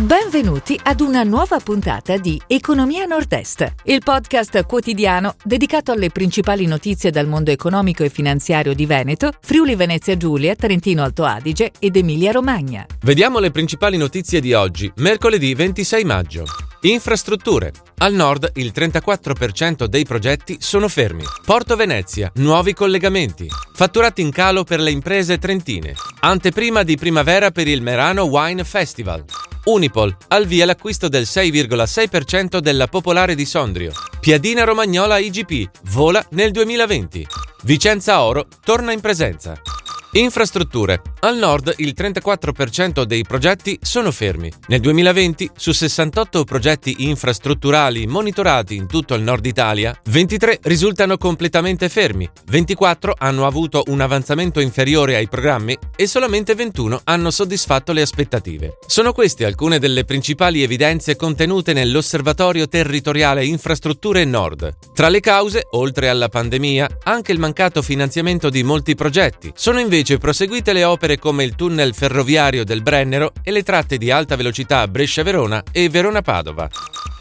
Benvenuti ad una nuova puntata di Economia Nord-Est, il podcast quotidiano dedicato alle principali notizie dal mondo economico e finanziario di Veneto, Friuli Venezia Giulia, Trentino Alto Adige ed Emilia Romagna. Vediamo le principali notizie di oggi, mercoledì 26 maggio. Infrastrutture. Al nord il 34% dei progetti sono fermi. Porto Venezia, nuovi collegamenti. Fatturati in calo per le imprese trentine. Anteprima di primavera per il Merano Wine Festival. Unipol, al via l'acquisto del 6,6% della Popolare di Sondrio. Piadina Romagnola IGP, vola nel 2020. Vicenza Oro torna in presenza. Infrastrutture. Al nord il 34% dei progetti sono fermi. Nel 2020, su 68 progetti infrastrutturali monitorati in tutto il nord Italia, 23 risultano completamente fermi, 24 hanno avuto un avanzamento inferiore ai programmi e solamente 21 hanno soddisfatto le aspettative. Sono queste alcune delle principali evidenze contenute nell'Osservatorio Territoriale Infrastrutture Nord. Tra le cause, oltre alla pandemia, anche il mancato finanziamento di molti progetti. Sono invece invece proseguite le opere come il tunnel ferroviario del Brennero e le tratte di alta velocità Brescia-Verona e Verona-Padova.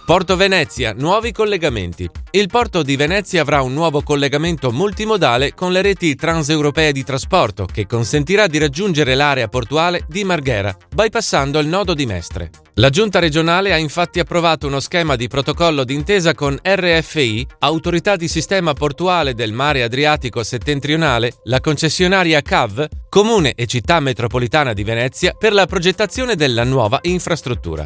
Porto Venezia, nuovi collegamenti. Il porto di Venezia avrà un nuovo collegamento multimodale con le reti transeuropee di trasporto che consentirà di raggiungere l'area portuale di Marghera, bypassando il nodo di Mestre. La giunta regionale ha infatti approvato uno schema di protocollo d'intesa con RFI, Autorità di Sistema Portuale del Mare Adriatico Settentrionale, la concessionaria CAV, Comune e Città Metropolitana di Venezia per la progettazione della nuova infrastruttura.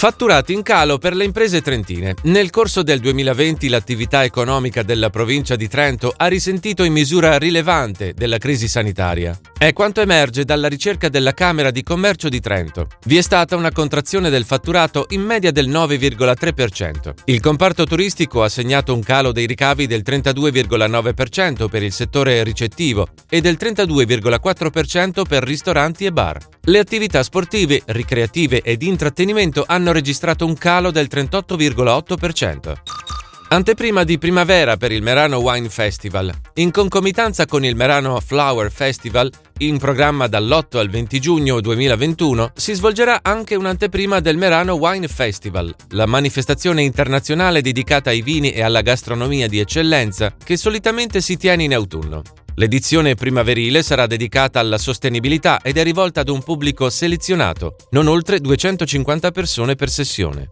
Fatturati in calo per le imprese trentine. Nel corso del 2020 l'attività economica della provincia di Trento ha risentito in misura rilevante della crisi sanitaria. È quanto emerge dalla ricerca della Camera di Commercio di Trento. Vi è stata una contrazione del fatturato in media del 9,3%. Il comparto turistico ha segnato un calo dei ricavi del 32,9% per il settore ricettivo e del 32,4% per ristoranti e bar. Le attività sportive, ricreative ed intrattenimento hanno registrato un calo del 38,8%. Anteprima di primavera per il Merano Wine Festival. In concomitanza con il Merano Flower Festival, in programma dall'8 al 20 giugno 2021, si svolgerà anche un'anteprima del Merano Wine Festival, la manifestazione internazionale dedicata ai vini e alla gastronomia di eccellenza che solitamente si tiene in autunno. L'edizione primaverile sarà dedicata alla sostenibilità ed è rivolta ad un pubblico selezionato, non oltre 250 persone per sessione.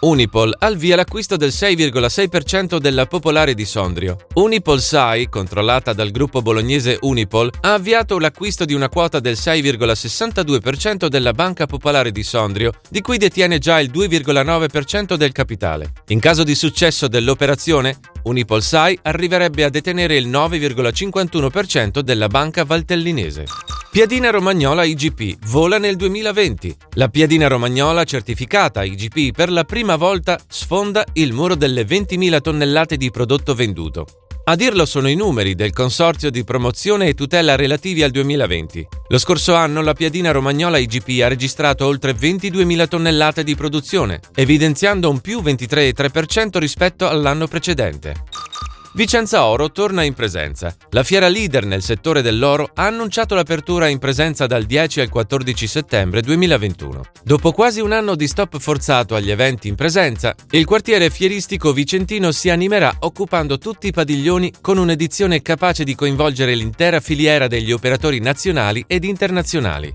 Unipol al via l'acquisto del 6,6% della Popolare di Sondrio. Unipol SAI, controllata dal gruppo bolognese Unipol, ha avviato l'acquisto di una quota del 6,62% della Banca Popolare di Sondrio, di cui detiene già il 2,9% del capitale. In caso di successo dell'operazione, Unipol SAI arriverebbe a detenere il 9,51% della banca valtellinese. Piadina Romagnola IGP vola nel 2020. La piadina romagnola certificata IGP per la prima volta sfonda il muro delle 20.000 tonnellate di prodotto venduto. A dirlo sono i numeri del Consorzio di promozione e tutela relativi al 2020. Lo scorso anno la piadina romagnola IGP ha registrato oltre 22.000 tonnellate di produzione, evidenziando un più 23,3% rispetto all'anno precedente. Vicenza Oro torna in presenza. La fiera leader nel settore dell'oro ha annunciato l'apertura in presenza dal 10 al 14 settembre 2021. Dopo quasi un anno di stop forzato agli eventi in presenza, il quartiere fieristico vicentino si animerà occupando tutti i padiglioni con un'edizione capace di coinvolgere l'intera filiera degli operatori nazionali ed internazionali.